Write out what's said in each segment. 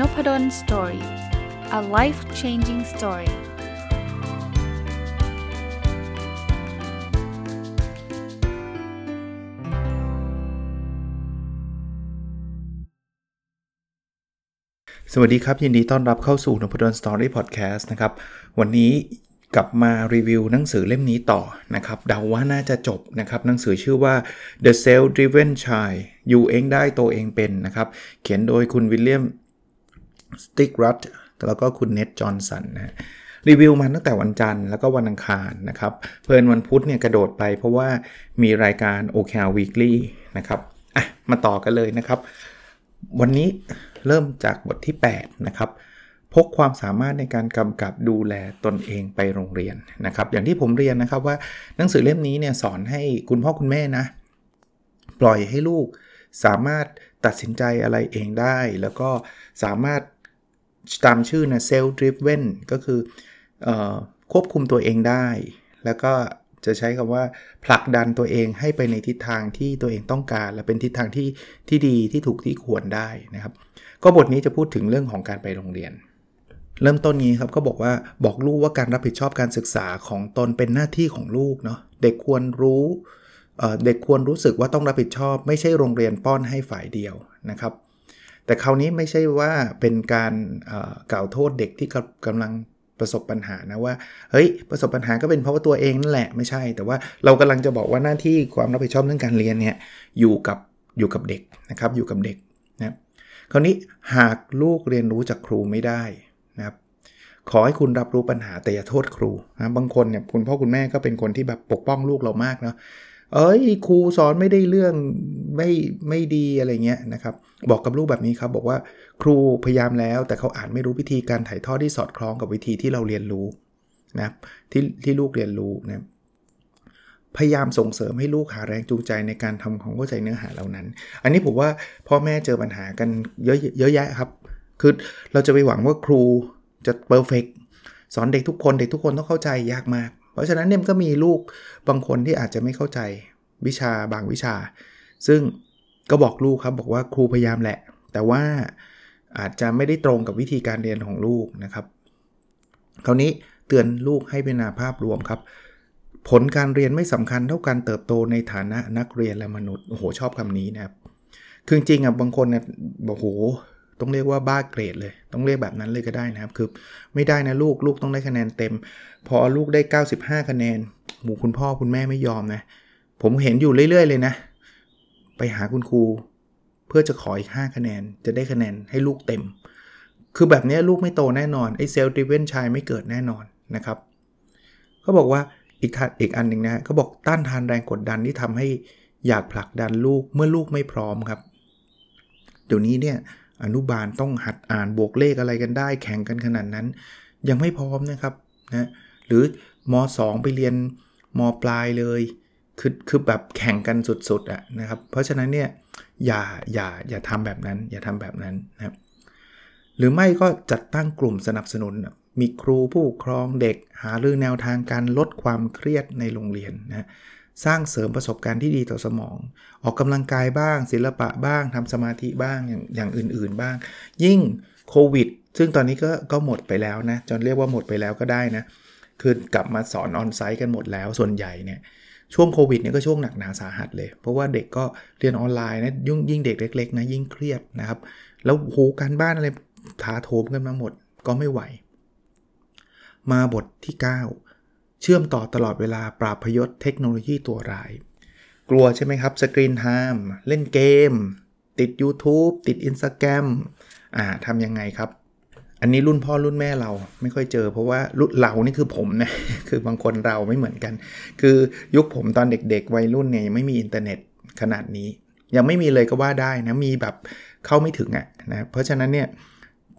Nopadol's Story a life changing story สวัสดีครับ ยินดีต้อนรับเข้าสู่นพดล Story Podcast นะครับ วันนี้กลับมารีวิวหนังสือเล่มนี้ต่อนะครับเดาว่าน่าจะจบนะครับ หนังสือชื่อว่า The Self Driven Child อยู่เองได้ตัวเองเป็นนะครับ เขียนโดยคุณวิลเลียม สติกรัตแล้วก็คุณเน็ตจอห์นสันนะรีวิวมาตั้งแต่วันจันทร์แล้วก็วันอังคารนะครับ เพลินวันพุธเนี่ยกระโดดไปเพราะว่ามีรายการ OKR Weekly นะครับอะมาต่อกันเลยนะครับ วันนี้เริ่มจากบทที่ 8 นะครับพกความสามารถในการกำกับดูแลตนเองไปโรงเรียนนะครับ อย่างที่ผมเรียนนะครับว่าหนังสือเล่มนี้เนี่ยสอนให้คุณพ่อคุณแม่นะ ปล่อยให้ลูกสามารถตัดสินใจอะไรเองได้ แล้วก็สามารถ ตามชื่อนะ self driven ก็คืออควบคุมตัวเองได้ แล้วก็จะใช้คำว่าผลักดันตัวเองให้ไปในทิศทางที่ตัวเองต้องการ และเป็นทิศทางที่ที่ดีที่ถูกที่ควรได้นะครับ ก็บทนี้จะพูดถึงเรื่องของการไปโรงเรียน เริ่มต้นนี้ครับก็บอกว่าบอกลูกว่าการรับผิดชอบการศึกษาของตนเป็นหน้าที่ของลูกเนาะเด็กควรรู้เด็กควรรู้สึกว่าต้องรับผิดชอบ ไม่ใช่โรงเรียนป้อนให้ฝ่ายเดียวนะครับ แต่คราวนี้ไม่ใช่ว่าเป็นการกล่าวโทษเด็กที่กำลังประสบปัญหานะว่าเฮ้ยประสบปัญหาก็เป็นเพราะว่าตัวเองนั่นแหละไม่ใช่ แต่ว่าเรากำลังจะบอกว่าหน้าที่ความรับผิดชอบเรื่องการเรียนเนี่ยอยู่กับอยู่กับเด็กนะครับอยู่กับเด็กนะคราวนี้หากลูกเรียนรู้จากครูไม่ได้นะครับขอให้คุณรับรู้ปัญหาแต่อย่าโทษครูนะบางคนเนี่ยคุณพ่อคุณแม่ก็เป็นคนที่แบบปกป้องลูกเรามากเนาะ เอ้ยครูสอนไม่ได้เรื่องไม่ไม่ดีอะไรเงี้ยนะครับ บอกกับลูกแบบนี้ครับ บอกว่าครูพยายามแล้วแต่เขาอาจไม่รู้วิธีการถ่ายทอดที่สอดคล้องกับวิธีที่เราเรียนรู้นะที่ที่ลูกเรียนรู้นะพยายามส่งเสริมให้ลูกหาแรงจูงใจในการทำความเข้าใจเนื้อหาเหล่านั้น อันนี้ผมว่าพ่อแม่เจอปัญหากันเยอะเยอะแยะครับ คือเราจะไปหวังว่าครูจะเพอร์เฟกสอนเด็กทุกคนเด็กทุกคนต้องเข้าใจยากมาก เพราะฉะนั้นเนี่ยก็มีลูกบางคนที่อาจจะไม่เข้าใจวิชาบางวิชา ซึ่งก็บอกลูกครับบอกว่าครูพยายามแหละ แต่ว่าอาจจะไม่ได้ตรงกับวิธีการเรียนของลูกนะครับ คราวนี้เตือนลูกให้เป็นนาภาพรวมครับ ผลการเรียนไม่สำคัญเท่าการเติบโตในฐานะนักเรียนและมนุษย์โอ้โหชอบคำนี้นะครับคือจริงอะบางคนเนี่ยบอกโห ต้องเรียกว่าบ้าเกรดเลย ต้องเรียกแบบนั้นเลยก็ได้นะครับ คือไม่ได้นะลูกลูกต้องได้คะแนนเต็ม พอลูกได้ 95 คะแนนหมู่คุณพ่อคุณแม่ไม่ยอมนะ ผมเห็นอยู่เรื่อย ๆ เลยนะ ไปหาคุณครู เพื่อจะขออีก 5 คะแนน จะได้คะแนนให้ลูกเต็ม คือแบบนี้ลูกไม่โตแน่นอนไอ้เซลล์ดิเวนชายไม่เกิดแน่นอนนะครับเขาบอกว่าอีกอีกอันหนึ่งนะเขาบอกต้านทานแรงกดดันที่ทำให้อยากผลักดันลูกเมื่อลูกไม่พร้อมครับ เดี๋ยวนี้เนี่ย อนุบาลต้องหัดอ่านบวกเลขอะไรกันได้ แข่งกันขนาดนั้น ยังไม่พร้อมนะครับนะหรือม 2 ไปเรียนมปลายเลยคือคือแบบแข่งกันสุดๆอะนะครับ เพราะฉะนั้นเนี่ยอย่าอย่าอย่าทำแบบนั้น อย่าทำแบบนั้นนะครับหรือไม่ก็จัดตั้งกลุ่มสนับสนุน มีครูผู้ปกครองเด็กหารือแนวทางการลดความเครียดในโรงเรียนนะ สร้างเสริมประสบการณ์ที่ดีต่อสมอง ออกกำลังกายบ้าง ศิลปะบ้างทำสมาธิบ้างอย่างอย่างอื่น ๆ บ้าง ยิ่งโควิดซึ่งตอนนี้ก็ก็หมดไปแล้วนะจนเรียกว่าหมดไปแล้วก็ได้นะ คือกลับมาสอนออนไซต์กันหมดแล้วส่วนใหญ่เนี่ยช่วงโควิดเนี่ยก็ช่วงหนักหนาสาหัสเลย เพราะว่าเด็กก็เรียนออนไลน์นะยิ่งยิ่งเด็กเล็กๆนะยิ่งเครียดนะครับ แล้วโหการบ้านอะไรถาโถมกันมาหมดก็ไม่ไหว มาบทที่ 9 เชื่อมต่อตลอดเวลาปราบพยศเทคโนโลยีตัวร้าย กลัวใช่ไหมครับสกรีนไทม์เล่นเกม ติด YouTube ติด Instagram อ่าทำยังไงครับ อันนี้รุ่นพ่อรุ่นแม่เราไม่ค่อยเจอ เพราะว่ารุ่นเรานี่คือผมนะ คือบางคนเราไม่เหมือนกัน คือยุคผมตอนเด็กๆ วัยรุ่นเนี่ยยังไม่มีอินเทอร์เน็ตขนาดนี้ ยังไม่มีเลยก็ว่าได้นะมีแบบเข้าไม่ถึงอะ่ะนะเพราะฉะนั้นเนี่ย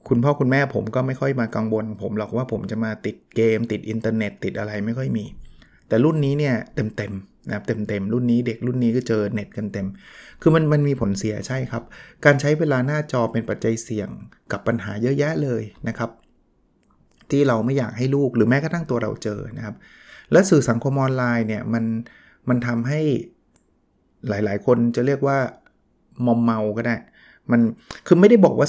คุณพ่อคุณแม่ผมก็ไม่ค่อยมากังวล ผมหรอกว่าผมจะมาติดเกม ติดอินเทอร์เน็ต ติดอะไรไม่ค่อยมี แต่รุ่นนี้เนี่ยเต็มเต็มนะครับเต็มเต็มรุ่นนี้เด็กรุ่นนี้ก็เจอเน็ตกันเต็ม คือมันมันมีผลเสียใช่ครับ การใช้เวลาหน้าจอเป็นปัจจัยเสี่ยงกับปัญหาเยอะแยะเลยนะครับ ที่เราไม่อยากให้ลูกหรือแม้กระทั่งตัวเราเจอนะครับ และสื่อสังคมออนไลน์เนี่ยมันมันทำให้หลาย ๆ คนจะเรียกว่ามอมเมาก็ได้ มันคือไม่ได้บอกว่า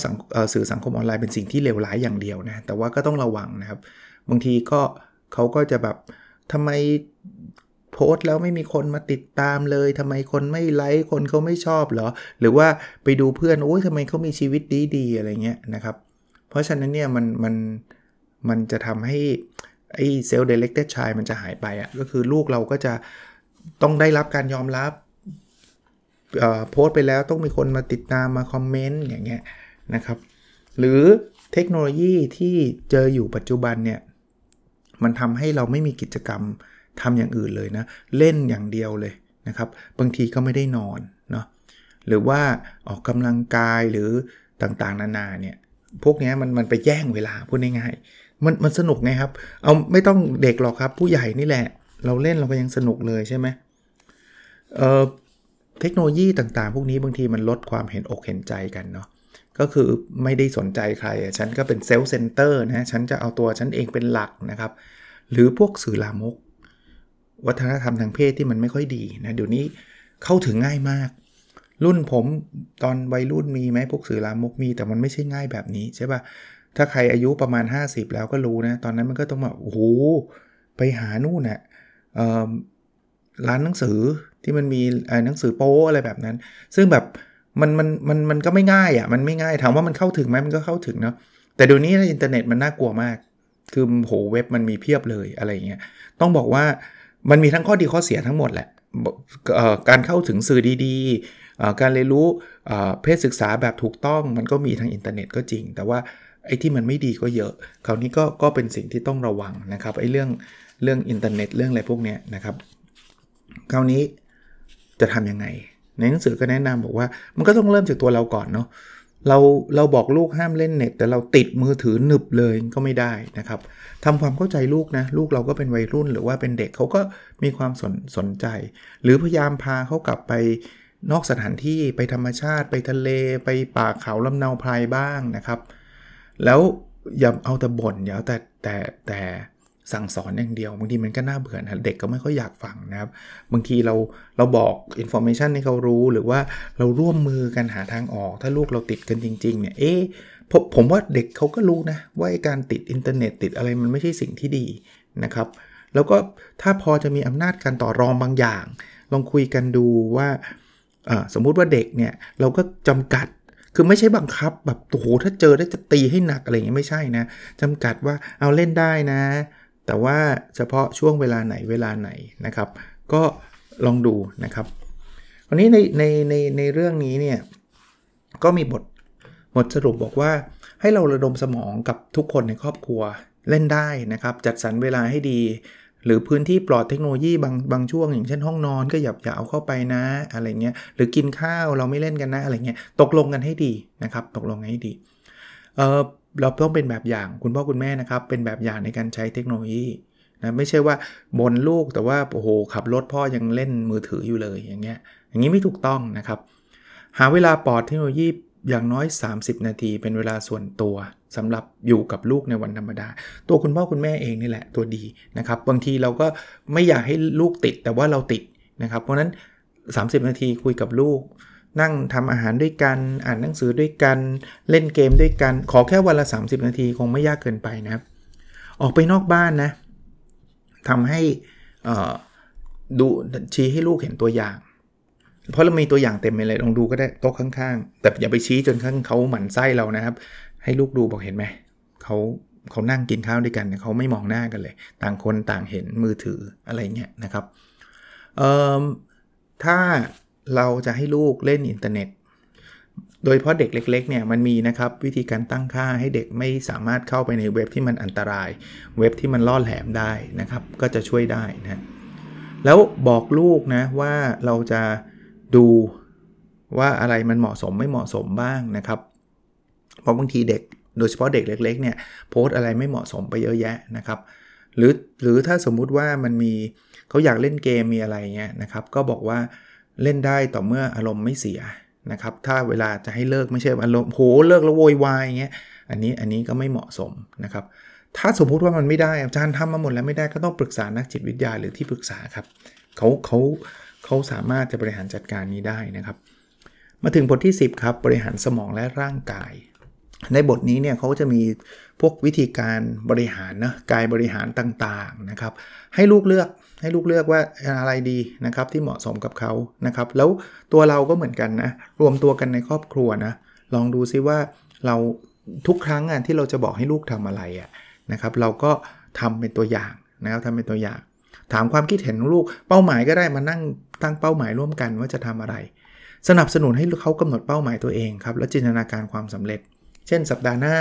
สื่อสังคมออนไลน์เป็นสิ่งที่เลวร้ายอย่างเดียวนะ แต่ว่าก็ต้องระวังนะครับ บางทีก็เขาก็จะแบบทำไมโพสต์แล้วไม่มีคนมาติดตามเลยทำไมคนไม่ไลค์คนเขาไม่ชอบเหรอ หรือว่าไปดูเพื่อนโอ้ยทำไมเขามีชีวิตดีๆอะไรเงี้ยนะครับ เพราะฉะนั้นเนี่ยมันมันมันจะทำให้ไอ้เซลล์เดเ e กเตชายมันจะหายไปอะ่ะก็คือลูกเราก็จะต้องได้รับการยอมรับ โพสต์ไปแล้วต้องมีคนมาติดตามมาคอมเมนต์อย่างเงี้ยนะครับ หรือเทคโนโลยีที่เจออยู่ปัจจุบันเนี่ยมันทำให้เราไม่มีกิจกรรมทำอย่างอื่นเลยนะ เล่นอย่างเดียวเลยนะครับ บางทีก็ไม่ได้นอนเนาะหรือว่าออกกำลังกายหรือต่างๆ นานาเนี่ยพวกนี้มันมันไปแย่งเวลาพูดง่ายๆมันมันสนุกไงครับ เอาไม่ต้องเด็กหรอกครับ ผู้ใหญ่นี่แหละ เราเล่นเราก็ยังสนุกเลยใช่ไหมเอ่อ เทคโนโลยีต่างๆ พวกนี้บางทีมันลดความเห็นอกเห็นใจกันเนาะก็คือไม่ได้สนใจใคร ฉันก็เป็นเซลล์เซนเตอร์นะ ฉันจะเอาตัวฉันเองเป็นหลักนะครับ หรือพวกสื่อลามก วัฒนธรรมทางเพศที่มันไม่ค่อยดีนะ เดี๋ยวนี้เข้าถึงง่ายมาก รุ่นผมตอนวัยรุ่นมีไหมพวกสื่อลามกมี แต่มันไม่ใช่ง่ายแบบนี้ใช่ปะ่ะ ถ้าใครอายุประมาณ 50 แล้วก็รู้นะ ตอนนั้นมันก็ต้องแบบโอ้โหไปหานู่นนะ่ะ ร้านหนังสือที่มันมีหนังสือโป๊อะไรแบบนั้น ซึ่งแบบมันมันมันมันก็ไม่ง่ายอะ่ะมันไม่ง่ายถามว่ามันเข้าถึงไหมมันก็เข้าถึงเนาะแต่เดี๋ยวนี้อินเทอร์เน็ตมันน่ากลัวมาก คือโหเว็บมันมีเพียบเลยอะไรเงี้ยต้องบอกว่ามันมีทั้งข้อดีข้อเสียทั้งหมดแหละการเข้าถึงสื่อดีๆ การเรียนรู้เพศศึกษาแบบถูกต้องมันก็มีทางอินเทอร์เน็ตก็จริง แต่ว่าไอ้ที่มันไม่ดีก็เยอะ คราวนี้ก็ก็เป็นสิ่งที่ต้องระวังนะครับไอ้เรื่องเรื่องอินเทอร์เน็ตเรื่องอะไรพวกนี้นะครับ คราวนี้จะทำยังไง ในหนังสือก็แนะนำบอกว่า มันก็ต้องเริ่มจากตัวเราก่อนเนาะเราเราบอกลูกห้ามเล่นเน็ต แต่เราติดมือถือหนึบเลยก็ไม่ได้นะครับทำความเข้าใจลูกนะ ลูกเราก็เป็นวัยรุ่นหรือว่าเป็นเด็กเขาก็มีความสนสนใจ หรือพยายามพาเขากลับไปนอกสถานที่ไปธรรมชาติ ไปทะเล ไปป่าเขาลำเนาพรายบ้างนะครับ แล้วอย่าเอาแต่บ่นอย่าเอาแต่แต่แต่ สั่งสอนอย่างเดียว บางทีมันก็น่าเบื่อนะเด็กก็ไม่ค่อยอยากฟังนะครับ บางทีเราเราบอก information ให้เขารู้หรือว่าเราร่วมมือกันหาทางออก ถ้าลูกเราติดกันจริงๆเนี่ยเอ๊ะผมผมว่าเด็กเขาก็รู้นะ ว่าการติดอินเทอร์เน็ตติดอะไรมันไม่ใช่สิ่งที่ดีนะครับ แล้วก็ถ้าพอจะมีอำนาจการต่อรองบางอย่าง ลองคุยกันดูว่าสมมุติว่าเด็กเนี่ยเราก็จำกัดคือไม่ใช่บังคับแบบโอ้โหถ้าเจอได้จะตีให้หนักอะไรอย่างเงี้ยไม่ใช่นะจำกัดว่าเอาเล่นได้นะ แต่ว่าเฉพาะช่วงเวลาไหนเวลาไหนนะครับ ก็ลองดูนะครับวันนี้ในในในในเรื่องนี้เนี่ยก็มีบทบทสรุปบอกว่าให้เราระดมสมองกับทุกคนในครอบครัวเล่นได้นะครับ จัดสรรเวลาให้ดี หรือพื้นที่ปลอดเทคโนโลยีบางบางช่วง อย่างเช่นห้องนอนก็อย่าอย่าเอาเข้าไปนะอะไรเงี้ยหรือกินข้าวเราไม่เล่นกันนะอะไรเงี้ยตกลงกันให้ดีนะครับ ตกลงกันให้ดีเอ่อ เราต้องเป็นแบบอย่างคุณพ่อคุณแม่นะครับ เป็นแบบอย่างในการใช้เทคโนโลยีนะไม่ใช่ว่าบนลูกแต่ว่าโอ้โหขับรถพ่อยังเล่นมือถืออยู่เลยอย่างเงี้ยอย่างนี้ไม่ถูกต้องนะครับ หาเวลาปลอดเทคโนโลยีอย่างน้อย 30 นาทีเป็นเวลาส่วนตัวสำหรับอยู่กับลูกในวันธรรมดา ตัวคุณพ่อคุณแม่เองนี่แหละตัวดีนะครับ บางทีเราก็ไม่อยากให้ลูกติดแต่ว่าเราติดนะครับ เพราะนั้น 30 นาทีคุยกับลูก นั่งทำอาหารด้วยกัน อ่านหนังสือด้วยกัน เล่นเกมด้วยกัน ขอแค่วันละ 30 นาทีคงไม่ยากเกินไปนะครับ ออกไปนอกบ้านนะทำให้ดูชี้ให้ลูกเห็นตัวอย่าง เพราะเรามีตัวอย่างเต็มเลยลองดูก็ได้โต๊ะข้างๆ แต่อย่าไปชี้จนข้างเขาหมั่นไส้เรานะครับ ให้ลูกดูบอกเห็นไหมเขาเขานั่งกินข้าวด้วยกันเขาไม่มองหน้ากันเลย ต่างคนต่างเห็นมือถืออะไรเงี้ยนะครับถ้า เราจะให้ลูกเล่นอินเทอร์เน็ต โดยเพราะเด็กเล็กๆเนี่ยมันมีนะครับวิธีการตั้งค่าให้เด็กไม่สามารถเข้าไปในเว็บที่มันอันตราย เว็บที่มันล่อแหลมได้นะครับ ก็จะช่วยได้นะแล้วบอกลูกนะว่าเราจะดูว่าอะไรมันเหมาะสมไม่เหมาะสมบ้างนะครับ เพราะบางทีเด็กโดยเฉพาะเด็กเล็กๆเนี่ยโพสต์อะไรไม่เหมาะสมไปเยอะแยะนะครับ หรือหรือถ้าสมมุติว่ามันมีเขาอยากเล่นเกมมีอะไรเงี้ยนะครับ ก็บอกว่า เล่นได้ต่อเมื่ออารมณ์ไม่เสียนะครับ ถ้าเวลาจะให้เลิกไม่ใช่อารมณ์โหเลิกแล้วโวยวายอย่างเงี้ย อันนี้อันนี้ก็ไม่เหมาะสมนะครับ ถ้าสมมุติว่ามันไม่ได้อาจารย์ทำมาหมดแล้วไม่ได้ก็ต้องปรึกษานักจิตวิทยาหรือที่ปรึกษาครับเขาเขาเขาสามารถจะบริหารจัดการนี้ได้นะครับ มาถึงบทที่ 10 ครับ บริหารสมองและร่างกาย ในบทนี้เนี่ยเขาจะมีพวกวิธีการบริหารนะกายบริหารต่างๆนะครับ ให้ลูกเลือก ให้ลูกเลือกว่าอะไรดีนะครับที่เหมาะสมกับเขานะครับ แล้วตัวเราก็เหมือนกันนะรวมตัวกันในครอบครัวนะลองดูซิว่าเราทุกครั้งอะที่เราจะบอกให้ลูกทำอะไรอะนะครับ เราก็ทำเป็นตัวอย่างนะครับทำเป็นตัวอย่าง ถามความคิดเห็นลูกเป้าหมายก็ได้มานั่งตั้งเป้าหมายร่วมกันว่าจะทำอะไร สนับสนุนให้เขากำหนดเป้าหมายตัวเองครับและจินตนาการความสำเร็จ เช่น สัปดาห์หน้า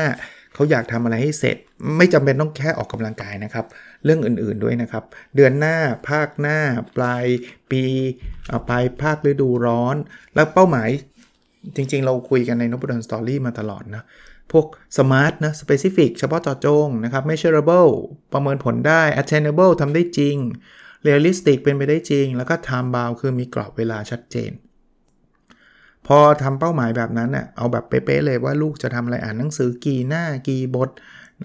เขาอยากทำอะไรให้เสร็จ ไม่จำเป็นต้องแค่ออกกำลังกายนะครับ เรื่องอื่นๆด้วยนะครับ เดือนหน้าภาคหน้า ปลายปีปลายภาคฤดูร้อน แล้วเป้าหมายจริงๆ เราคุยกันในนบดอนสตอรี่มาตลอดนะ พวก smart นะ specific เฉพาะเจาะจงนะครับ measurable ประเมินผลได้ attainable ทำได้จริง realistic เป็นไปได้จริง แล้วก็ time bound คือมีกรอบเวลาชัดเจน พอทำเป้าหมายแบบนั้นเน่ยเอาแบบเป๊ะๆเลยว่าลูกจะทำอะไรอ่านหนังสือกี่หน้ากี่บท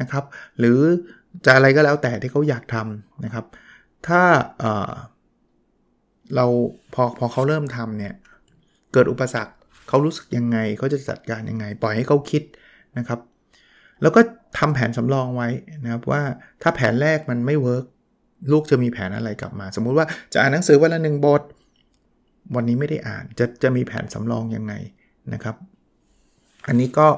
นะครับ หรือจะอะไรก็แล้วแต่ที่เขาอยากทำนะครับ ถ้าเเราพอพอเขาเริ่มทำเนี่ยเกิดอุปสรรคเขารู้สึกยังไงเขาจะจัดการยังไง ปล่อยให้เขาคิดนะครับ แล้วก็ทำแผนสำรองไว้นะครับว่าถ้าแผนแรกมันไม่เวิร์กลูกจะมีแผนอะไรกลับมา สมมุติว่าจะอ่านหนังสือวันละหนึ่งบท วันนี้ไม่ได้อ่านจะจะมีแผนสำรองยังไงนะครับ อันนี้ก็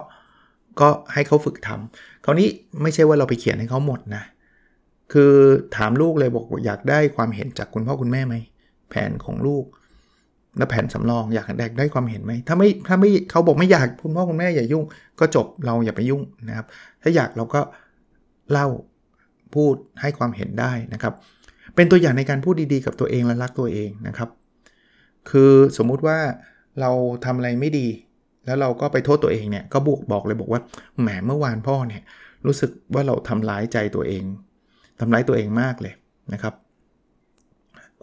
ก็ให้เขาฝึกทำคราวนี้ไม่ใช่ว่าเราไปเขียนให้เขาหมดนะ คือถามลูกเลยบอกอยากได้ความเห็นจากคุณพ่อคุณแม่ไหมแผนของลูก แล้วแผนสำรองอยากแดกได้ความเห็นไหมถ้าไม่ถ้าไม่เขาบอกไม่อยากคุณพ่อคุณแม่อย่ายุ่ง ก็จบเราอย่าไปยุ่งนะครับ ถ้าอยากเราก็เล่าพูดให้ความเห็นได้นะครับ เป็นตัวอย่างในการพูดดีๆ กับตัวเองและรักตัวเองนะครับ คือสมมุติว่าเราทำอะไรไม่ดี แล้วเราก็ไปโทษตัวเองเนี่ยก็บวกบอกเลยบอกว่าแหมเมื่อวานพ่อเนี่ยรู้สึกว่าเราทำร้ายใจตัวเองทำร้ายตัวเองมากเลยนะครับ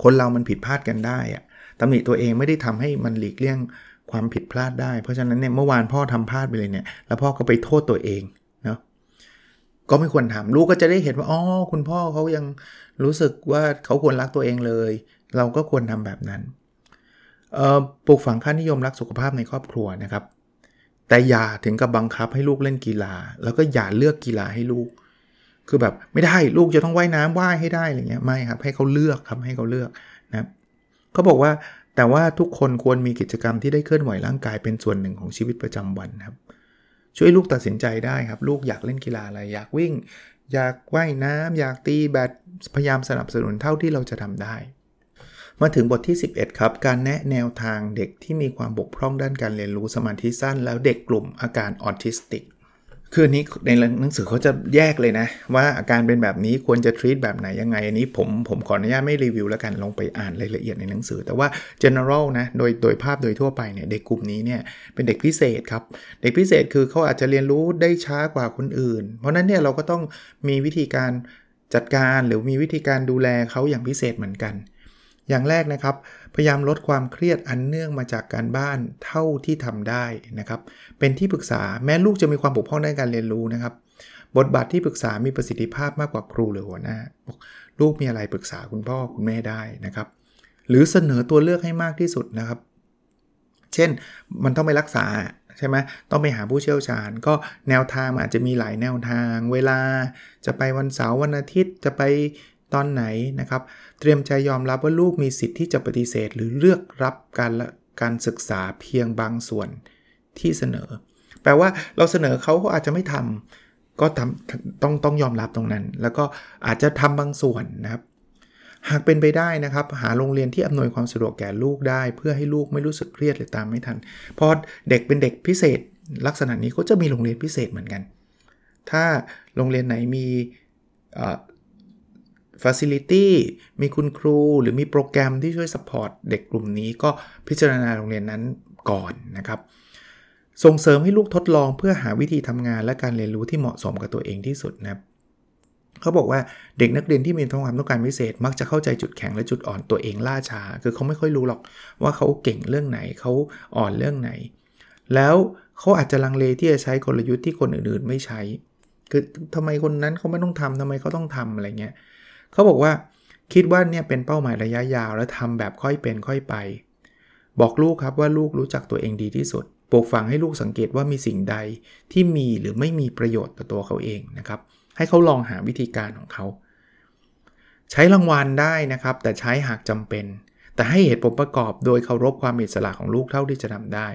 คนเรามันผิดพลาดกันได้อะตำหนิตัวเองไม่ได้ทำให้มันหลีกเลี่ยงความผิดพลาดได้ เพราะฉะนั้นเนี่ยเมื่อวานพ่อทำพลาดไปเลยเนี่ยแล้วพ่อก็ไปโทษตัวเองเนาะก็ไม่ควรทำลูกก็จะได้เห็นว่าอ๋อคุณพ่อเขายังรู้สึกว่าเขาควรรักตัวเองเลย เราก็ควรทำแบบนั้น ปลูกฝังค่านิยมรักสุขภาพในครอบครัวนะครับ แต่อย่าถึงกับบังคับให้ลูกเล่นกีฬา แล้วก็อย่าเลือกกีฬาให้ลูก คือแบบไม่ได้ลูกจะต้องว่ายน้ำว่ายให้ได้อะไรเงี้ยไม่ครับให้เขาเลือกครับให้เขาเลือกนะเขาบอกว่าแต่ว่าทุกคนควรมีกิจกรรมที่ได้เคลื่อนไหวร่างกายเป็นส่วนหนึ่งของชีวิตประจำวันครับ ช่วยลูกตัดสินใจได้ครับ ลูกอยากเล่นกีฬาอะไรอยากวิ่ง อยากว่ายน้ำอยากตีแบดพยายามสนับสนุนเท่าที่เราจะทำได้ มาถึงบทที่ 11 ครับ การแนะแนวทางเด็กที่มีความบกพร่องด้านการเรียนรู้สมาธิสั้น แล้วเด็กกลุ่มอาการออทิสติก คือนี้ในหนังสือเขาจะแยกเลยนะ ว่าอาการเป็นแบบนี้ควรจะทรีตแบบไหนยังไง อันนี้ผมผมขออนุญาตไม่รีวิวแล้วกันลองไปอ่านรายละเอียดในหนังสือ แต่ว่า general นะโดยโดยภาพโดยทั่วไปเนี่ยเด็กกลุ่มนี้เนี่ยเป็นเด็กพิเศษครับ เด็กพิเศษคือเขาอาจจะเรียนรู้ได้ช้ากว่าคนอื่น เพราะนั้นเนี่ยเราก็ต้องมีวิธีการจัดการหรือมีวิธีการดูแลเขาอย่างพิเศษเหมือนกัน อย่างแรกนะครับ พยายามลดความเครียดอันเนื่องมาจากการบ้านเท่าที่ทำได้นะครับ เป็นที่ปรึกษาแม้ลูกจะมีความบกพร่องในการเรียนรู้นะครับ บทบาทที่ปรึกษามีประสิทธิภาพมากกว่าครูหรือหัวหน้า ลูกมีอะไรปรึกษาคุณพ่อคุณแม่ได้นะครับ หรือเสนอตัวเลือกให้มากที่สุดนะครับ เช่นมันต้องไปรักษาใช่ไหมต้องไปหาผู้เชี่ยวชาญ ก็แนวทางอาจจะมีหลายแนวทาง เวลาจะไปวันเสาร์วันอาทิตย์จะไป ตอนไหนนะครับ เตรียมใจยอมรับว่าลูกมีสิทธิ์ที่จะปฏิเสธ หรือเลือกรับการการศึกษาเพียงบางส่วนที่เสนอ แปลว่าเราเสนอเขาเขาอาจจะไม่ทำก็ทำต้องต้องยอมรับตรงนั้น แล้วก็อาจจะทำบางส่วนนะครับหากเป็นไปได้นะครับ หาโรงเรียนที่อำนวยความสะดวกแก่ลูกได้ เพื่อให้ลูกไม่รู้สึกเครียดหรือตามไม่ทันพอเด็กเป็นเด็กพิเศษ ลักษณะนี้เขาจะมีโรงเรียนพิเศษเหมือนกัน ถ้าโรงเรียนไหนมี ฟ a ซิลิตี้มีคุณครู หรือมีโปรแกรมที่ช่วยสปอร์ตเด็กกลุ่มนี้ก็พิจารณาโรงเรียนนั้นก่อนนะครับ ส่งเสริมให้ลูกทดลองเพื่อหาวิธีทำงานและการเรียนรู้ที่เหมาะสมกับตัวเองที่สุดนะครับเขาบอกว่าเด็กนักเรียนที่มีความต้องการพิเศษ มักจะเข้าใจจุดแข็งและจุดอ่อนตัวเองล่าช้าคือเขาไม่ค่อยรู้หรอกว่าเขาเก่งเรื่องไหนเขาอ่อนเรื่องไหน แล้วเขาอาจจะลังเลที่จะใช้กลยุทธ์ที่คนอื่นๆไม่ใช้ คือทำไมคนนั้นเขาไม่ต้องทำทำไมเขาต้องทำอะไรเงี้ย เขาบอกว่าคิดว่าเนี่ยเป็นเป้าหมายระยะยาวแล้วทำแบบค่อยเป็นค่อยไป บอกลูกครับว่าลูกรู้จักตัวเองดีที่สุดปลูกฝังให้ลูกสังเกตว่ามีสิ่งใดที่มีหรือไม่มีประโยชน์ต่อตัวเขาเองนะครับ ให้เขาลองหาวิธีการของเขา ใช้รางวัลได้นะครับ แต่ใช้หากจำเป็น แต่ให้เหตุผลประกอบโดยเคารพความอิสระของลูกเท่าที่จะทำได้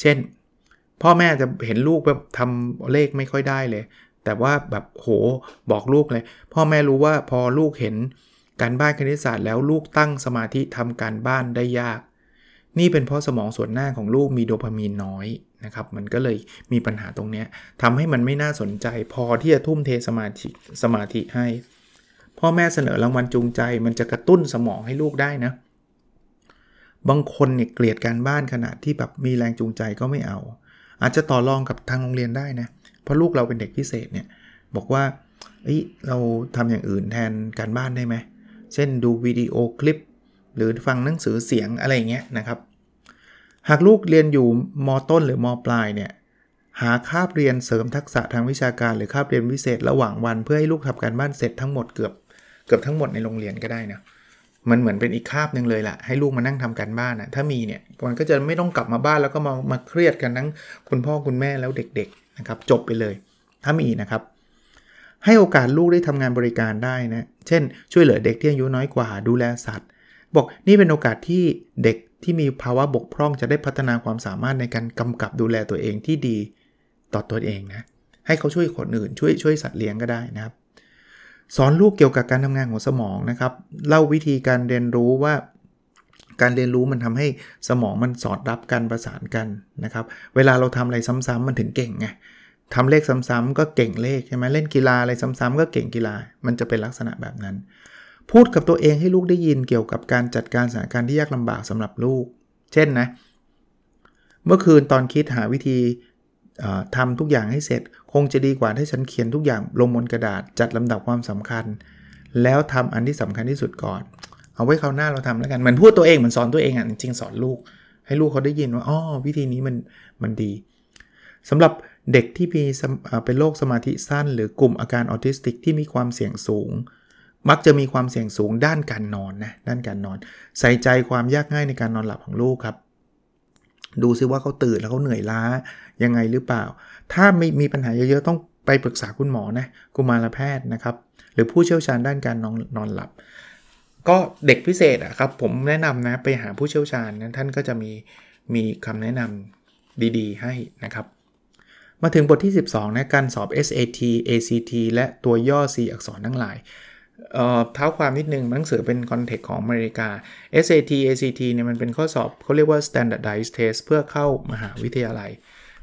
เช่น พ่อแม่จะเห็นลูกแบบทำเลขไม่ค่อยได้เลย แต่ว่าแบบโหบอกลูกเลย พ่อแม่รู้ว่าพอลูกเห็นการบ้านคณิตศาสตร์แล้วลูกตั้งสมาธิทำการบ้านได้ยาก นี่เป็นเพราะสมองส่วนหน้าของลูกมีโดพามีนน้อยนะครับ มันก็เลยมีปัญหาตรงนี้ทำให้มันไม่น่าสนใจ พอที่จะทุ่มเทสมาธิสมาธิให้ พ่อแม่เสนอรางวัลจูงใจ มันจะกระตุ้นสมองให้ลูกได้นะ บางคนเนี่ยเกลียดการบ้านขนาดที่แบบมีแรงจูงใจก็ไม่เอา อาจจะต่อรองกับทางโรงเรียนได้นะ เพราะลูกเราเป็นเด็กพิเศษเนี่ยบอกว่าเอ้ยเราทำอย่างอื่นแทนการบ้านได้ไหม เช่นดูวิดีโอคลิป หรือฟังหนังสือเสียงอะไรเงี้ยนะครับ หากลูกเรียนอยู่มต้นหรือมปลายเนี่ยหาคาบเรียนเสริมทักษะทางวิชาการหรือคาบเรียนพิเศษระหว่างวัน เพื่อให้ลูกทำการบ้านเสร็จทั้งหมดเกือบเกือบทั้งหมดในโรงเรียนก็ได้นะมันเหมือนเป็นอีกคาบหนึ่งเลยล่ะ ให้ลูกมานั่งทำการบ้านนะถ้ามีเนี่ยมันก็จะไม่ต้องกลับมาบ้านแล้วก็มามาเครียดกันทั้งคุณพ่อคุณแม่แล้วเด็กๆ นะครับจบไปเลย ถ้ามีนะครับ ให้โอกาสลูกได้ทำงานบริการได้นะเช่น ช่วยเหลือเด็กที่อายุน้อยกว่าดูแลสัตว์ บอกนี่เป็นโอกาสที่เด็กที่มีภาวะบกพร่องจะได้พัฒนาความสามารถในการกำกับดูแลตัวเองที่ดีต่อตัวเองนะให้เขาช่วยคนอื่นช่วยช่วยสัตว์เลี้ยงก็ได้นะครับ สอนลูกเกี่ยวกับการทำงานของสมองนะครับ เล่าวิธีการเรียนรู้ว่า การเรียนรู้มันทำให้สมองมันสอดรับกันประสานกันนะครับ เวลาเราทำอะไรซ้ำๆมันถึงเก่งไงทำเลขซ้ำๆก็เก่งเลขใช่ไหมเล่นกีฬาอะไรซ้ำๆก็เก่งกีฬา มันจะเป็นลักษณะแบบนั้น พูดกับตัวเองให้ลูกได้ยินเกี่ยวกับการจัดการสถานการณ์ที่ยากลำบากสำหรับลูก เช่นนะ เมื่อคืนตอนคิดหาวิธีทำทุกอย่างให้เสร็จ คงจะดีกว่าถ้าฉันเขียนทุกอย่างลงบนกระดาษจัดลำดับความสำคัญ แล้วทำอันที่สำคัญที่สุดก่อน เอาไว้คราวหน้าเราทำแล้วกันเหมือนพูดตัวเองเหมือนสอนตัวเองอะจริงสอนลูก ให้ลูกเขาได้ยินว่าอ๋อวิธีนี้มันมันดีสำหรับเด็กที่มีเป็นโรคสมาธิสั้น หรือกลุ่มอาการออทิสติกที่มีความเสี่ยงสูง มักจะมีความเสี่ยงสูงด้านการนอนนะด้านการนอน ใส่ใจความยากง่ายในการนอนหลับของลูกครับ ดูซิว่าเขาตื่นแล้วเขาเหนื่อยล้ายังไงหรือเปล่า ถ้าไม่มีปัญหาเยอะๆต้องไปปรึกษาคุณหมอนะกุมารแพทย์นะครับ หรือผู้เชี่ยวชาญด้านการนอนนอนหลับ ก็เด็กพิเศษอะครับ ผมแนะนำนะไปหาผู้เชี่ยวชาญนะท่านก็จะมีมีคำแนะนำดีๆ ให้นะครับ มาถึงบทที่ 12นะการสอบ SAT ACT และตัวย่อ C อักษรทั้งหลายเท้าความนิดนึงหนังสือเป็น context ของอเมริกา SAT ACT เนี่ยมันเป็นข้อสอบเขาเรียกว่า standardized test เพื่อเข้ามหาวิทยาลัย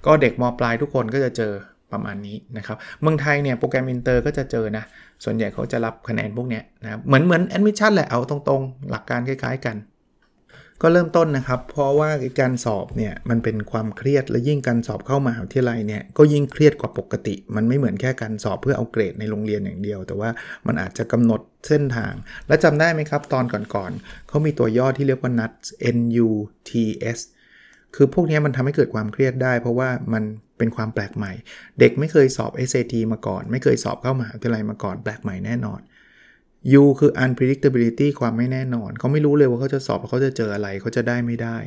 ก็เด็กม.ปลายทุกคนก็จะเจอ ประมาณนี้นะครับเมืองไทยเนี่ยโปรแกรมอินเตอร์ก็จะเจอนะ ส่วนใหญ่เขาจะรับคะแนนพวกนี้นะครับเหมือนเหมือน admission แหละเอาตรงๆ หลักการคล้ายๆกัน ก็เริ่มต้นนะครับ เพราะว่าการสอบเนี่ยมันเป็นความเครียดและยิ่งการสอบเข้ามหาวิทยาลัยเนี่ยก็ยิ่งเครียดกว่าปกติ มันไม่เหมือนแค่การสอบเพื่อเอาเกรดในโรงเรียนอย่างเดียว แต่ว่ามันอาจจะกำหนดเส้นทาง และจำได้ไหมครับ ตอนก่อนๆเขามีตัวย่อที่เรียกว่า NUTS N U T S คือพวกนี้มันทำให้เกิดความเครียดได้ เพราะว่ามันเป็นความแปลกใหม่ เด็กไม่เคยสอบ SAT มาก่อน ไม่เคยสอบเข้ามหาวิทยาลัยมาก่อนแปลกใหม่แน่นอน U คือ unpredictability ความไม่แน่นอน เขาไม่รู้เลยว่าเขาจะสอบเขาจะเจออะไรเขาจะได้ไม่ได้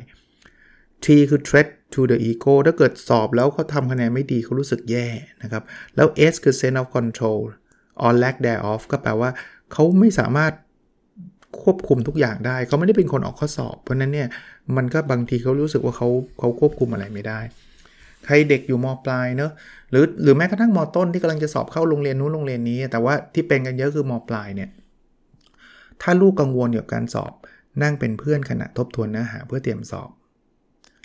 T คือ threat to the ego ถ้าเกิดสอบแล้วเขาทำคะแนนไม่ดีเขารู้สึกแย่นะครับ แล้ว S คือ sense of control or lack thereof ก็แปลว่าเขาไม่สามารถควบคุมทุกอย่างได้ เขาไม่ได้เป็นคนออกข้อสอบ เพราะนั้นเนี่ย มันก็บางทีเขารู้สึกว่าเขาเขาควบคุมอะไรไม่ได้ ใครเด็กอยู่มปลายเนอะหรือหรือแม้กระทั่งมต้นที่กำลังจะสอบเข้าโรงเรียนนู้นโรงเรียนนี้ แต่ว่าที่เป็นกันเยอะคือมปลายเนี่ยถ้าลูกกังวลเกี่ยวกับการสอบนั่งเป็นเพื่อนขณะทบทวนเนื้อหาเพื่อเตรียมสอบ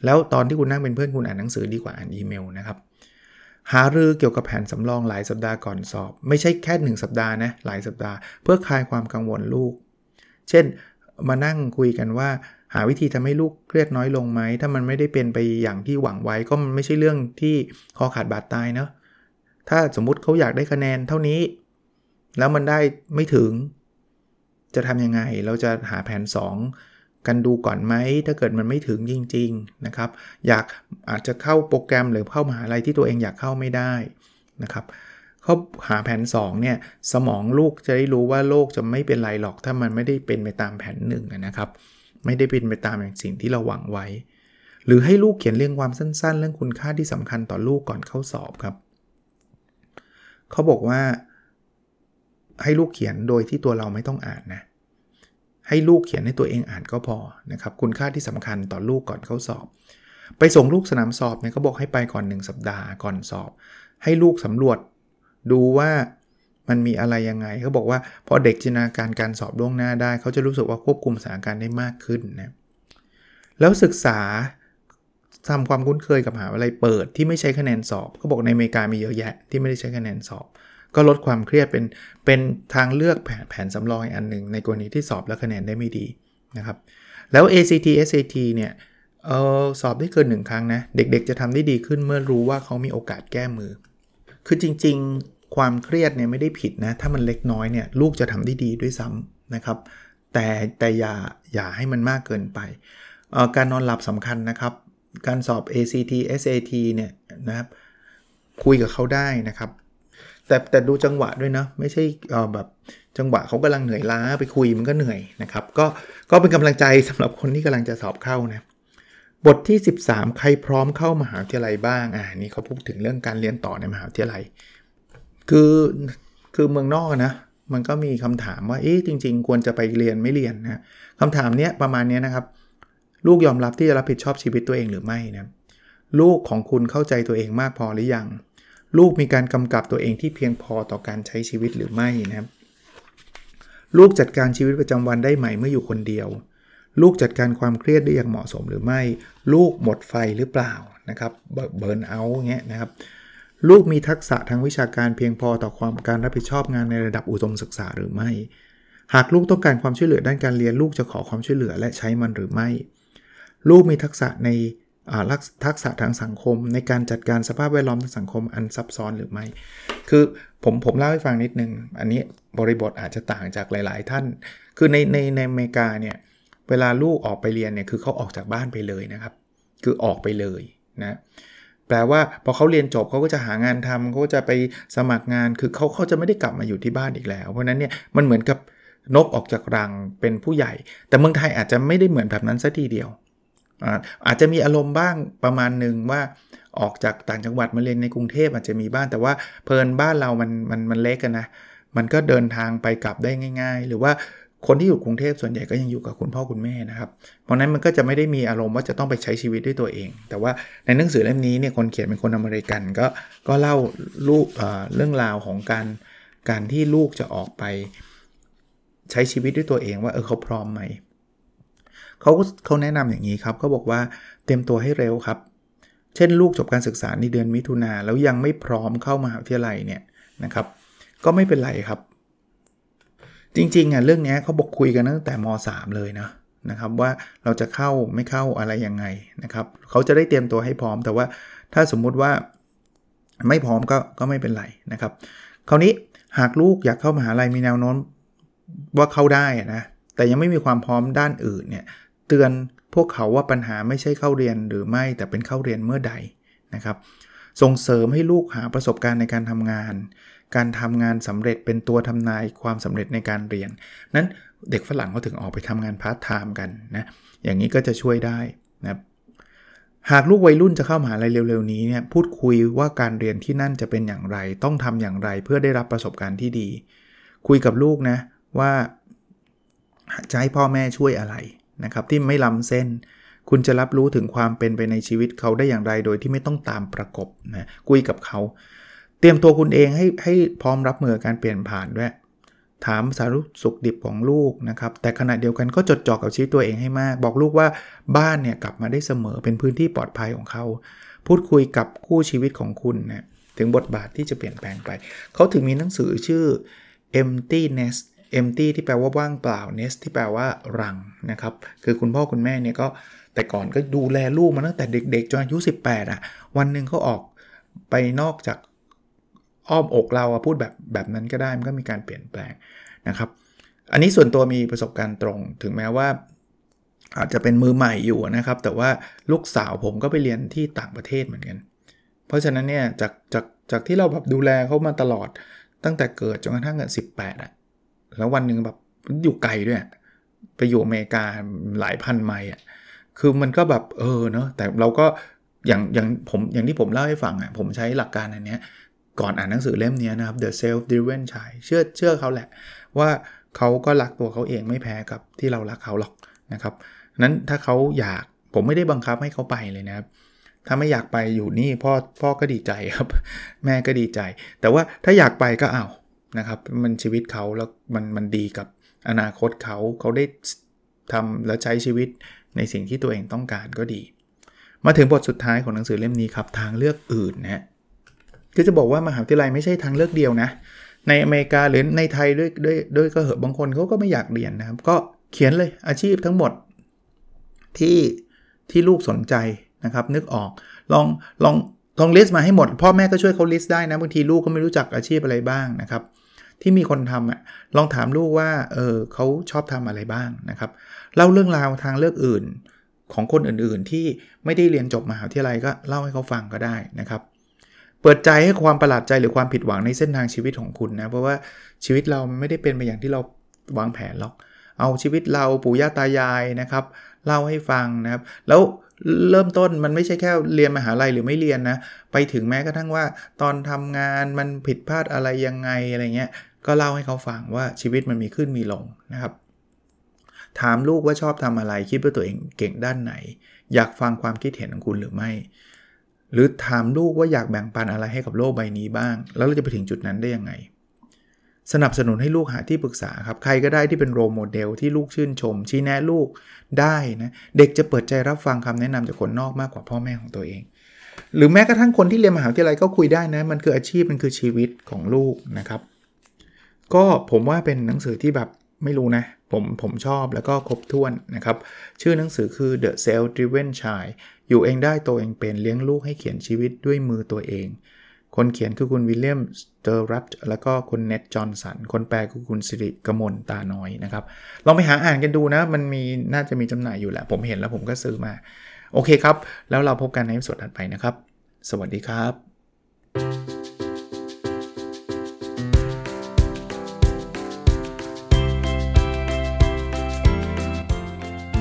แล้วตอนที่คุณนั่งเป็นเพื่อนคุณอ่านหนังสือดีกว่าอ่านอีเมลนะครับหารือเกี่ยวกับแผนสำรองหลายสัปดาห์ก่อนสอบ ไม่ใช่แค่ 1 สัปดาห์นะหลายสัปดาห์ เพื่อคลายความกังวลลูก เช่น มานั่งคุยกันว่า หาวิธีทำให้ลูกเครียดน้อยลงไหม ถ้ามันไม่ได้เป็นไปอย่างที่หวังไว้ก็มันไม่ใช่เรื่องที่คอขาดบาดตายเนาะถ้าสมมุติเขาอยากได้คะแนนเท่านี้ แล้วมันได้ไม่ถึง จะทำยังไงเราจะหาแผน 2 กันดูก่อนไหม ถ้าเกิดมันไม่ถึงจริง ๆนะครับ อยากอาจจะเข้าโปรแกรมหรือเข้ามหาลัยที่ตัวเองอยากเข้าไม่ได้นะครับเขาหาแผน 2 เนี่ย สมองลูกจะได้รู้ว่าโลกจะไม่เป็นไรหรอก ถ้ามันไม่ได้เป็นไปตามแผน1นะครับ ไม่ได้เป็นไปตามอย่างสิ่งที่เราหวังไว้ หรือให้ลูกเขียนเรียงความสั้น ๆ เรื่องคุณค่าที่สำคัญต่อลูกก่อนเข้าสอบครับ เขาบอกว่า ให้ลูกเขียนโดยที่ตัวเราไม่ต้องอ่านนะ ให้ลูกเขียนให้ตัวเองอ่านก็พอนะครับ คุณค่าที่สำคัญต่อลูกก่อนเข้าสอบ ไปส่งลูกสนามสอบเนี่ยเขาบอกให้ไปก่อน 1 สัปดาห์ก่อนสอบ ให้ลูกสำรวจดูว่า มันมีอะไรยังไงเขาบอกว่าพอเด็กจินตนาการการสอบล่วงหน้าได้ เขาจะรู้สึกว่าควบคุมสถานการณ์ได้มากขึ้นนะแล้วศึกษาทำความคุ้นเคยกับหาวิทยาลัยเปิดที่ไม่ใช้คะแนนสอบเขาบอกในอเมริกามีเยอะแยะที่ไม่ได้ใช้คะแนนสอบ ก็ลดความเครียดเป็นเป็นทางเลือกแผนแผนสำรองอันหนึ่งในกรณีที่สอบแล้วคะแนนได้ไม่ดีนะครับแล้ว ACT SAT เนี่ยเออสอบได้เกิน1ครั้งนะ เด็กๆ จะทำได้ดีขึ้นเมื่อรู้ว่าเขามีโอกาสแก้มือ คือจริง ความเครียดเนี่ยไม่ได้ผิดนะ ถ้ามันเล็กน้อยเนี่ยลูกจะทำได้ดีด้วยซ้ำนะครับ แต่แต่อย่าอย่าให้มันมากเกินไป การนอนหลับสำคัญนะครับ การสอบ ACT SAT เนี่ยนะครับ คุยกับเขาได้นะครับ แต่แต่ดูจังหวะด้วยนะ ไม่ใช่แบบจังหวะเขากำลังเหนื่อยล้าไปคุยมันก็เหนื่อยนะครับ ก็ก็เป็นกำลังใจสำหรับคนที่กำลังจะสอบเข้านะบทที่ 13 ใครพร้อมเข้ามหาวิทยาลัยบ้าง อ่า นี่เขาพูดถึงเรื่องการเรียนต่อในมหาวิทยาลัย คือคือเมืองนอกนะ มันก็มีคำถามว่าเอ๊ะจริง ๆ ควรจะไปเรียนไม่เรียนนะคำถามเนี้ยประมาณนี้นะครับ ลูกยอมรับที่จะรับผิดชอบชีวิตตัวเองหรือไม่นะลูกของคุณเข้าใจตัวเองมากพอหรือยัง ลูกมีการกำกับตัวเองที่เพียงพอต่อการใช้ชีวิตหรือไม่นะครับ ลูกจัดการชีวิตประจำวันได้ไหมเมื่ออยู่คนเดียว ลูกจัดการความเครียดได้อย่างเหมาะสมหรือไม่ ลูกหมดไฟหรือเปล่านะครับเบิร์นเอาเงี้ยนะครับ ลูกมีทักษะทางวิชาการเพียงพอต่อความการรับผิดชอบงานในระดับอุดมศึกษาหรือไม่ หากลูกต้องการความช่วยเหลือด้านการเรียนลูกจะขอความช่วยเหลือและใช้มันหรือไม่ ลูกมีทักษะในทักษะทางสังคม ในการจัดการสภาพแวดล้อมทางสังคมอันซับซ้อนหรือไม่ คือผมผมเล่าให้ฟังนิดนึง อันนี้บริบทอาจจะต่างจากหลาย ๆ ท่าน คือในในในอเมริกาเนี่ยเวลาลูกออกไปเรียนเนี่ยคือเขาออกจากบ้านไปเลยนะครับ คือออกไปเลยนะ ลว่าพอเขาเรียนจบเขาก็จะหางานทำเขาก็จะไปสมัครงานคือเขาเขาจะไม่ได้กลับมาอยู่ที่บ้านอีกแล้ว เพราะนั้นเนี่ยมันเหมือนกับนกออกจากรังเป็นผู้ใหญ่ แต่เมืองไทยอาจจะไม่ได้เหมือนแบบนั้นซะทีเดียวอาจจะมีอารมณ์บ้างประมาณหนึ่งว่าออกจากต่างจังหวัดมาเรียนในกรุงเทพอาจจะมีบ้างแต่ว่าเพลินบ้านเรามันมันมันเล็กกันนะมันก็เดินทางไปกลับได้ง่าย ๆ หรือว่า คนที่อยู่กรุงเทพส่วนใหญ่ก็ยังอยู่กับคุณพ่อคุณแม่นะครับ เพราะนั้นมันก็จะไม่ได้มีอารมณ์ว่าจะต้องไปใช้ชีวิตด้วยตัวเอง แต่ว่าในหนังสือเล่มนี้เนี่ยคนเขียนเป็นคนอเมริกันก็ก็เล่าลูกเเรื่องราวของการการที่ลูกจะออกไปใช้ชีวิตด้วยตัวเองว่าเออเขาพร้อมไหมเขาเขาแนะนำอย่างนี้ครับเขาบอกว่าเตรียมตัวให้เร็วครับ เช่น ลูกจบการศึกษาในเดือนมิถุนาแล้วยังไม่พร้อมเข้ามหาวิทยาลัยเนี่ยนะครับ ก็ไม่เป็นไรครับ จริงๆอะเรื่องนี้เขาบอกคุยกันตั้งแต่ม .3 เลยนะนะครับว่าเราจะเข้าไม่เข้าอะไรยังไงนะครับเขาจะได้เตรียมตัวให้พร้อม แต่ว่าถ้าสมมุติว่าไม่พร้อมก็ก็ไม่เป็นไรนะครับ คราวนี้หากลูกอยากเข้ามหาลัยมีแนวโน้มว่าเข้าได้นะแต่ยังไม่มีความพร้อมด้านอื่นเนี่ยเตือนพวกเขาว่าปัญหาไม่ใช่เข้าเรียนหรือไม่แต่เป็นเข้าเรียนเมื่อใดนะครับ ส่งเสริมให้ลูกหาประสบการณ์ในการทำงาน การทำงานสำเร็จเป็นตัวทำนายความสำเร็จในการเรียน นั้นเด็กฝรั่งเขาถึงออกไปทำงานพาร์ทไทม์กันนะ อย่างนี้ก็จะช่วยได้นะหากลูกวัยรุ่นจะเข้ามหาลัยเร็วๆนี้เนี่ยพูดคุยว่าการเรียนที่นั่นจะเป็นอย่างไร ต้องทำอย่างไรเพื่อได้รับประสบการณ์ที่ดี คุยกับลูกนะว่าจะให้พ่อแม่ช่วยอะไรนะครับที่ไม่ล้ำเส้น คุณจะรับรู้ถึงความเป็นไปในชีวิตเขาได้อย่างไรโดยที่ไม่ต้องตามประกบนะคุยกับเขา เตรียมตัวคุณเองให้ให้พร้อมรับมือการเปลี่ยนผ่านด้วย ถามสารุสุขดิบของลูกนะครับ แต่ขณะเดียวกันก็จดจ่อกับชีวิตตัวเองให้มาก บอกลูกว่าบ้านเนี่ยกลับมาได้เสมอเป็นพื้นที่ปลอดภัยของเขา พูดคุยกับคู่ชีวิตของคุณนะถึงบทบาทที่จะเปลี่ยนแปลงไป เขาถึงมีหนังสือชื่อ empty nest empty ที่แปลว่าว่างเปล่า nest ที่แปลว่ารังนะครับ คือคุณพ่อคุณแม่เนี่ยก็แต่ก่อนก็ดูแลลูกมาตั้งแต่เด็กๆจนอายุ 18อะ วันหนึ่งเขาออกไปนอกจาก อ้อมอกเราพูดแบบแบบนั้นก็ได้มันก็มีการเปลี่ยนแปลงนะครับ อันนี้ส่วนตัวมีประสบการณ์ตรง ถึงแม้ว่า อาจจะเป็นมือใหม่อยู่นะครับ แต่ว่าลูกสาวผมก็ไปเรียนที่ต่างประเทศเหมือนกัน เพราะฉะนั้นเนี่ยจากจากจากที่เราแบบดูแลเขามาตลอดตั้งแต่เกิดจนกระทั่งเกิดสิบแปดอะแล้ววันหนึ่งแบบอยู่ไกลด้วย ไปอยู่อเมริกาหลายพันไมล์อะคือมันก็แบบเออเนาะแต่เราก็อย่างอย่างผมอย่างที่ผมเล่าให้ฟังอะผมใช้หลักการอันเนี้ย ก่อนอ่านหนังสือเล่มนี้นะครับ The Self Driven Child เชื่อเชื่อเขาแหละ ว่าเขาก็รักตัวเขาเองไม่แพ้กับที่เรารักเขาหรอกนะครับนั้นถ้าเขาอยากผมไม่ได้บังคับให้เขาไปเลยนะครับ ถ้าไม่อยากไปอยู่นี่พ่อพ่อก็ดีใจครับ แม่ก็ดีใจ แต่ว่าถ้าอยากไปก็เอานะครับ มันชีวิตเขาแล้วมันมันดีกับอนาคตเขาเขาได้ทำและใช้ชีวิตในสิ่งที่ตัวเองต้องการก็ดี มาถึงบทสุดท้ายของหนังสือเล่มนี้ครับ ทางเลือกอื่นนะ คือจะบอกว่ามหาวิทยาลัยไม่ใช่ทางเลือกเดียวนะ ในอเมริกาหรือในไทยด้วยด้วยด้วยก็เหอะบางคนเขาก็ไม่อยากเรียนนะครับ ก็เขียนเลยอาชีพทั้งหมดที่ที่ลูกสนใจนะครับ นึกออกลองลองลองลิสต์มาให้หมด พ่อแม่ก็ช่วยเขาลิสต์ได้นะบางทีลูกก็ไม่รู้จักอาชีพอะไรบ้างนะครับ ที่มีคนทำอะลองถามลูกว่าเออเขาชอบทำอะไรบ้างนะครับเล่าเรื่องราวทางเลือกอื่นของคนอื่นๆ ที่ไม่ได้เรียนจบมหาวิทยาลัยก็เล่าให้เขาฟังก็ได้นะครับ เปิดใจให้ความประหลาดใจหรือความผิดหวังในเส้นทางชีวิตของคุณนะ เพราะว่าชีวิตเราไม่ได้เป็นไปอย่างที่เราวางแผนหรอก เอาชีวิตเราปู่ย่าตายายนะครับเล่าให้ฟังนะครับ แล้วเริ่มต้นมันไม่ใช่แค่เรียนมหาลัยหรือไม่เรียนนะ ไปถึงแม้กระทั่งว่าตอนทำงานมันผิดพลาดอะไรยังไงอะไรเงี้ย ก็เล่าให้เขาฟังว่าชีวิตมันมีขึ้นมีลงนะครับ ถามลูกว่าชอบทำอะไรคิดว่าตัวเองเก่งด้านไหน อยากฟังความคิดเห็นของคุณหรือไม่ หรือถามลูกว่าอยากแบ่งปันอะไรให้กับโลกใบนี้บ้าง แล้วเราจะไปถึงจุดนั้นได้ยังไง สนับสนุนให้ลูกหาที่ปรึกษาครับ ใครก็ได้ที่เป็นโรโมเดลที่ลูกชื่นชม ชี้แนะลูกได้นะ เด็กจะเปิดใจรับฟังคำแนะนำจากคนนอกมากกว่าพ่อแม่ของตัวเอง หรือแม้กระทั่งคนที่เรียนมหาวิทยาลัยก็คุยได้นะ มันคืออาชีพมันคือชีวิตของลูกนะครับ ก็ผมว่าเป็นหนังสือที่แบบ ไม่รู้นะ ผมผมชอบแล้วก็ครบถ้วนนะครับ ชื่อหนังสือคือ The Self Driven Child อยู่เองได้โตเองเป็นเลี้ยงลูกให้เขียนชีวิตด้วยมือตัวเอง คนเขียนคือคุณ William Stixrud แล้วก็คุณ Ned Johnson คนแปลคือคุณสิริกมลตาน้อยนะครับ ลองไปหาอ่านกันดูนะ มันมีน่าจะมีจำหน่ายอยู่แหละ ผมเห็นแล้วผมก็ซื้อมา โอเคครับ แล้วเราพบกันในสดถัดไปนะครับ สวัสดีครับ